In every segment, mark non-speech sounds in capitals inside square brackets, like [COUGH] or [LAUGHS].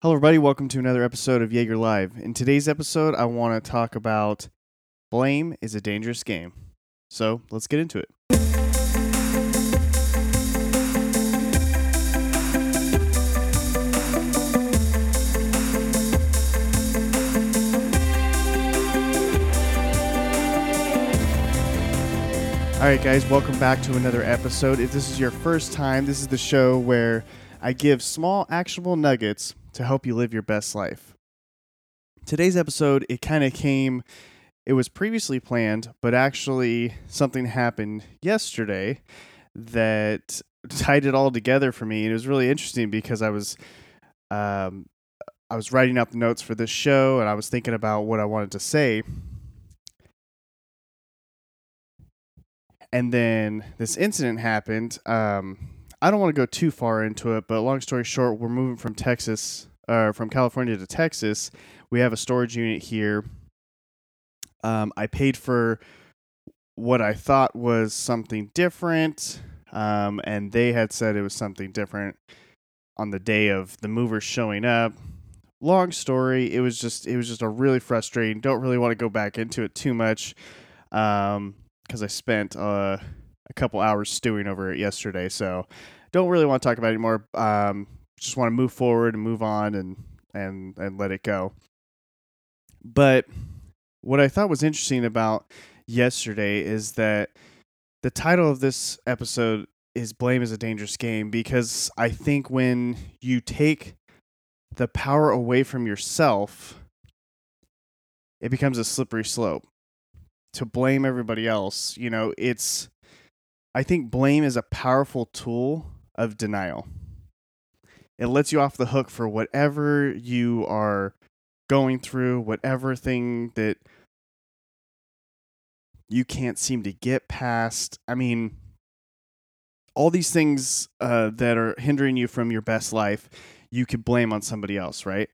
Hello, everybody. Welcome to another episode of Jaeger Live. In today's episode, I want to talk about blame is a dangerous game. So let's get into it. All right, guys, welcome back to another episode. If this is your first time, this is the show where I give small, actionable nuggets to help you live your best life. Today's episode, it kind of came, it was previously planned, but actually something happened yesterday that tied it all together for me. And it was really interesting because I was, um, I was writing out the notes for this show and I was thinking about what I wanted to say. And then this incident happened. Um, I don't want to go too far into it, but long story short, we're moving from Texas, uh, from California to Texas. We have a storage unit here. Um, I paid for what I thought was something different, um, and they had said it was something different on the day of the movers showing up. Long story. It was just it was just a really frustrating. Don't really want to go back into it too much. Um, because I spent uh, a couple hours stewing over it yesterday. So don't really want to talk about it anymore. Um, just want to move forward and move on and and and let it go. But what I thought was interesting about yesterday is that the title of this episode is blame is a dangerous game because I think when you take the power away from yourself it becomes a slippery slope to blame everybody else. You know, it's I think blame is a powerful tool of denial. It lets you off the hook for whatever you are going through, whatever thing that you can't seem to get past. I mean, all these things uh, that are hindering you from your best life, you could blame on somebody else, right?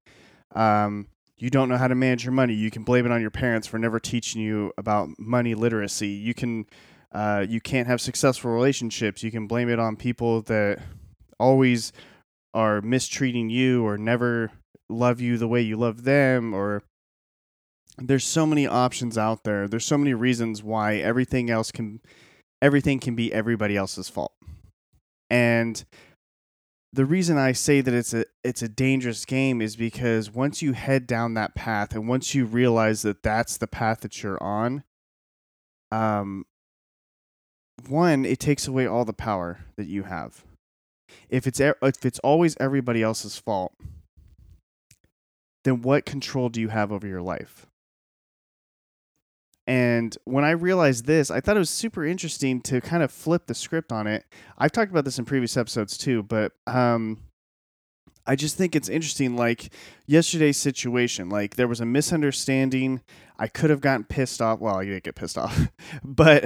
Um, you don't know how to manage your money, you can blame it on your parents for never teaching you about money literacy. You can uh, you can't have successful relationships. You can blame it on people that always are mistreating you or never love you the way you love them or there's so many options out there. There's so many reasons why everything else can everything can be everybody else's fault. And the reason I say that it's a it's a dangerous game is because once you head down that path and once you realize that that's the path that you're on, um, one it takes away all the power that you have. If it's if it's always everybody else's fault, then what control do you have over your life? And when I realized this, I thought it was super interesting to kind of flip the script on it. I've talked about this in previous episodes too, but um, I just think it's interesting. Like yesterday's situation, like there was a misunderstanding. I could have gotten pissed off. Well, I didn't get pissed off, [LAUGHS] but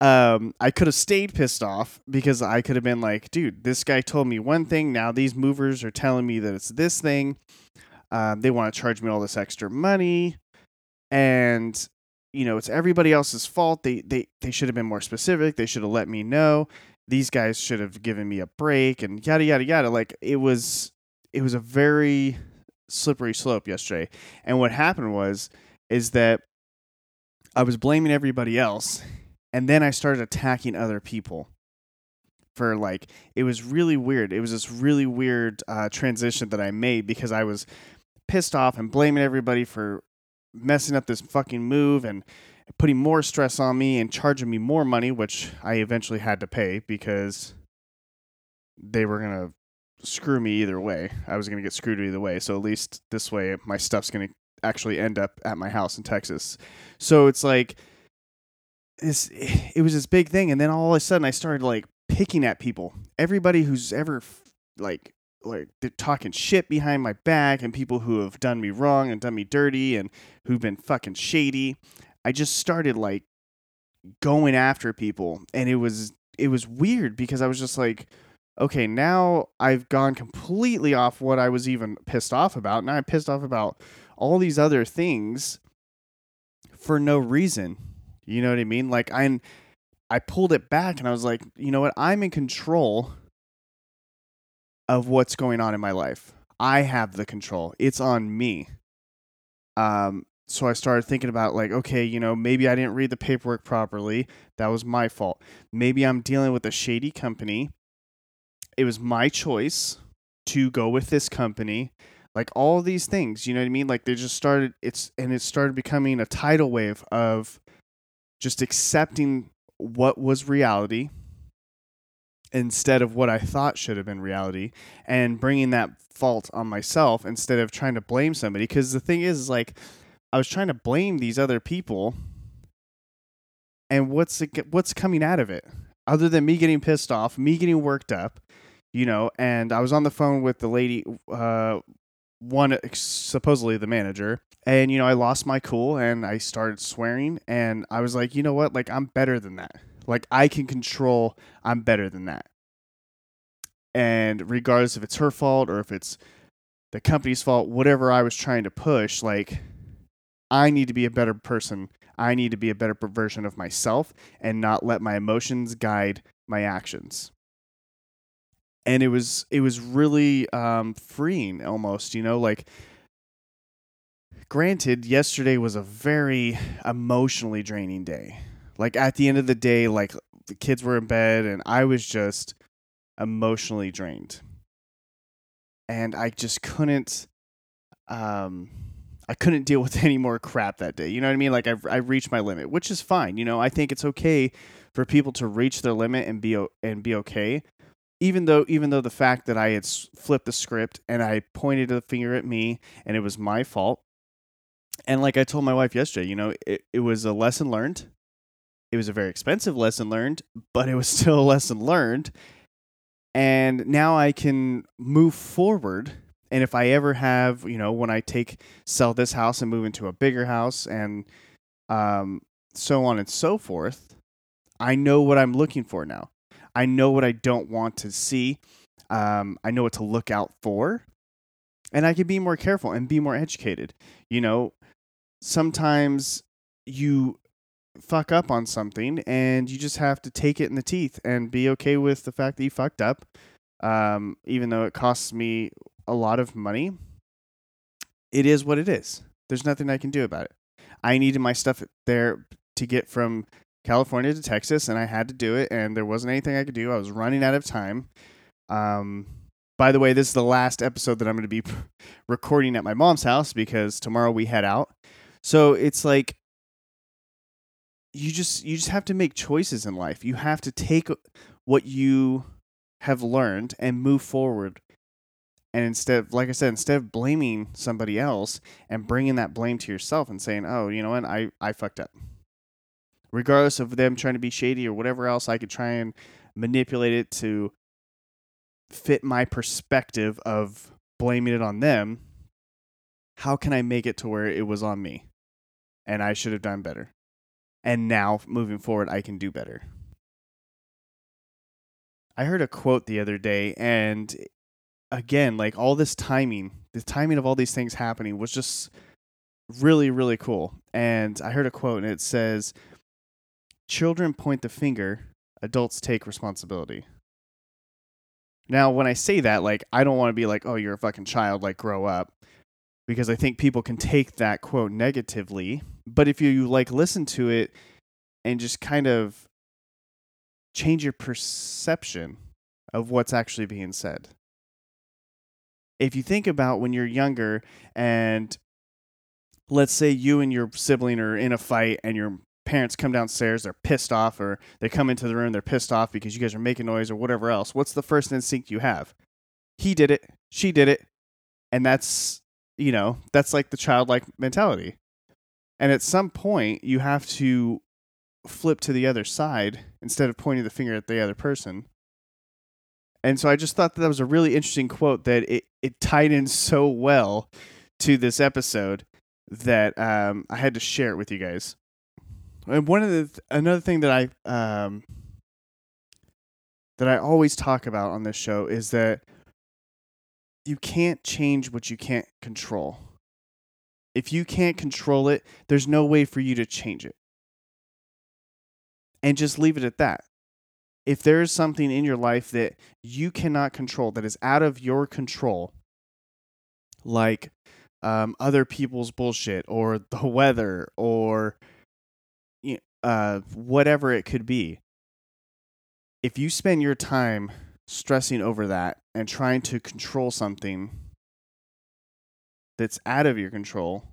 um, I could have stayed pissed off because I could have been like, dude, this guy told me one thing. Now these movers are telling me that it's this thing. Um, they want to charge me all this extra money. And you know, it's everybody else's fault. They they they should have been more specific. They should have let me know. These guys should have given me a break and yada yada yada. Like it was it was a very slippery slope yesterday. And what happened was is that I was blaming everybody else and then I started attacking other people for like it was really weird. It was this really weird uh, transition that I made because I was pissed off and blaming everybody for messing up this fucking move and putting more stress on me and charging me more money, which I eventually had to pay because they were gonna screw me either way. I was gonna get screwed either way. So at least this way, my stuff's gonna actually end up at my house in Texas. So it's like this. It was this big thing, and then all of a sudden, I started like picking at people. Everybody who's ever like like they're talking shit behind my back and people who have done me wrong and done me dirty and who've been fucking shady. I just started like going after people and it was it was weird because I was just like okay, now I've gone completely off what I was even pissed off about. Now I'm pissed off about all these other things for no reason. You know what I mean? Like I I pulled it back and I was like, you know what? I'm in control of what's going on in my life. I have the control. It's on me. Um, so I started thinking about like, okay, you know, maybe I didn't read the paperwork properly. That was my fault. Maybe I'm dealing with a shady company. It was my choice to go with this company. Like all these things, you know what I mean? Like they just started it's and it started becoming a tidal wave of just accepting what was reality instead of what I thought should have been reality and bringing that fault on myself instead of trying to blame somebody. Because the thing is, is like I was trying to blame these other people and what's it, what's coming out of it other than me getting pissed off, me getting worked up, you know, and I was on the phone with the lady uh one supposedly the manager and you know I lost my cool and I started swearing and I was like, "You know what? Like I'm better than that." Like I can control, I'm better than that. And regardless if it's her fault or if it's the company's fault, whatever I was trying to push, like I need to be a better person. I need to be a better version of myself and not let my emotions guide my actions. And it was it was really um, freeing almost, you know, like granted yesterday was a very emotionally draining day like at the end of the day, like the kids were in bed and I was just emotionally drained. And I just couldn't um I couldn't deal with [LAUGHS] any more crap that day. You know what I mean? Like I I reached my limit, which is fine. You know, I think it's okay for people to reach their limit and be and be okay. Even though even though the fact that I had flipped the script and I pointed the finger at me and it was my fault. And like I told my wife yesterday, you know, it, it was a lesson learned it was a very expensive lesson learned, but it was [LAUGHS] still a lesson learned. And now I can move forward. And if I ever have, you know, when I take sell this house and move into a bigger house and um, so on and so forth, I know what I'm looking for now. I know what I don't want to see. Um, I know what to look out for. And I can be more careful and be more educated. You know, sometimes you fuck up on something and you just have to take it in the teeth and be okay with the fact that you fucked up um, even though it costs me a lot of money it is what it is there's nothing i can do about it i needed my stuff there to get from california to texas and i had to do it and there wasn't anything i could do i was running out of time um, by the way this is the last episode that i'm going to be [LAUGHS] recording at my mom's house because tomorrow we head out so it's like you just you just have to make choices in life. You have to take what you have learned and move forward. And instead, like I said, instead of blaming somebody else and bringing that blame to yourself and saying, "Oh, you know what? I I fucked up." Regardless of them trying to be shady or whatever else, I could try and manipulate it to fit my perspective of blaming it on them. How can I make it to where it was on me? And I should have done better and now moving forward I can do better. I heard a quote the other day and again like all this timing, the timing of all these things happening was just really really cool. And I heard a quote and it says children point the finger, adults take responsibility. Now, when I say that, like, I don't want to be like, oh, you're a fucking child, like, grow up because I think people can take that quote negatively. But if you like listen to it and just kind of change your perception of what's actually being said. If you think about when you're younger and let's say you and your sibling are in a fight and your parents come downstairs, they're pissed off, or they come into the room, they're pissed off because you guys are making noise or whatever else, what's the first instinct you have? He did it, she did it. And that's you know, that's like the childlike mentality. And at some point, you have to flip to the other side instead of pointing the finger at the other person. And so I just thought that, that was a really interesting quote that it, it tied in so well to this episode that um, I had to share it with you guys. And one of the th- another thing that I um, that I always talk about on this show is that you can't change what you can't control. If you can't control it, there's no way for you to change it. And just leave it at that. If there is something in your life that you cannot control, that is out of your control, like um, other people's bullshit or the weather or uh, whatever it could be. If you spend your time stressing over that and trying to control something that's out of your control,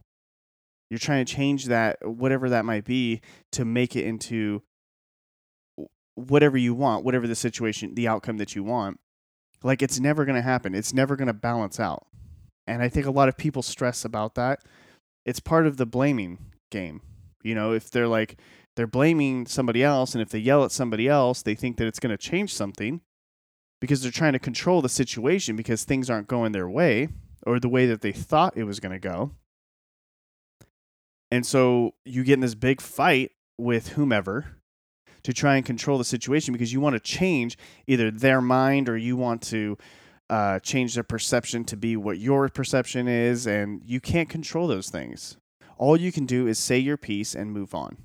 you're trying to change that, whatever that might be, to make it into whatever you want, whatever the situation, the outcome that you want. Like it's never going to happen. It's never going to balance out. And I think a lot of people stress about that. It's part of the blaming game. You know, if they're like, they're blaming somebody else, and if they yell at somebody else, they think that it's going to change something because they're trying to control the situation because things aren't going their way or the way that they thought it was going to go. And so you get in this big fight with whomever to try and control the situation because you want to change either their mind or you want to uh, change their perception to be what your perception is. And you can't control those things. All you can do is say your piece and move on.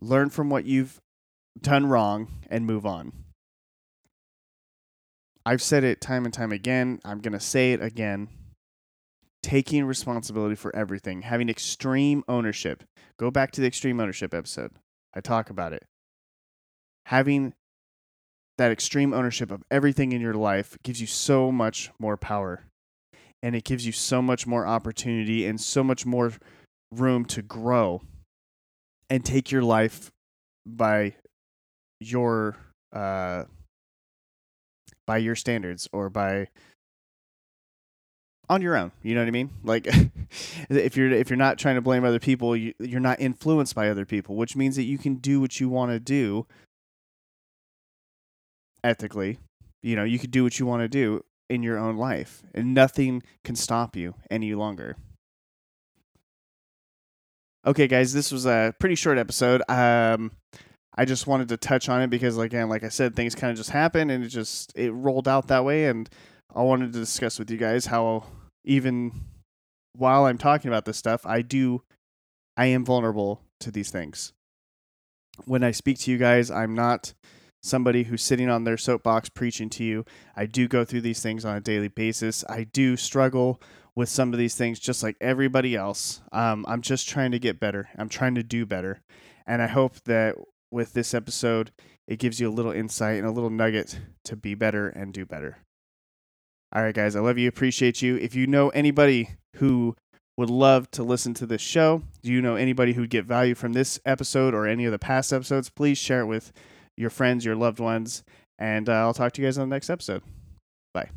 Learn from what you've done wrong and move on. I've said it time and time again. I'm going to say it again. Taking responsibility for everything, having extreme ownership. Go back to the extreme ownership episode. I talk about it. Having that extreme ownership of everything in your life gives you so much more power and it gives you so much more opportunity and so much more room to grow and take your life by your uh by your standards or by on your own you know what i mean? Like [LAUGHS] if you're if you're not trying to blame other people you, you're not influenced by other people which means that you can do what you want to do ethically. You know you could do what you want to do in your own life and nothing can stop you any longer okay guys this was a pretty short episode um I just wanted to touch on it because, again, like I said, things kind of just happened and it just it rolled out that way. And I wanted to discuss with you guys how even while I'm talking about this stuff, I do, I am vulnerable to these things. When I speak to you guys, I'm not somebody who's sitting on their soapbox preaching to you. I do go through these things on a daily basis. I do struggle with some of these things just like everybody else. Um, I'm just trying to get better. I'm trying to do better. And I hope that with this episode, it gives you a little insight and a little nugget to be better and do better. All right, guys, I love you. Appreciate you. If you know anybody who would love to listen to this show, do you know anybody who'd get value from this episode or any of the past episodes, please share it with your friends, your loved ones, and uh, I'll talk to you guys on the next episode. Bye.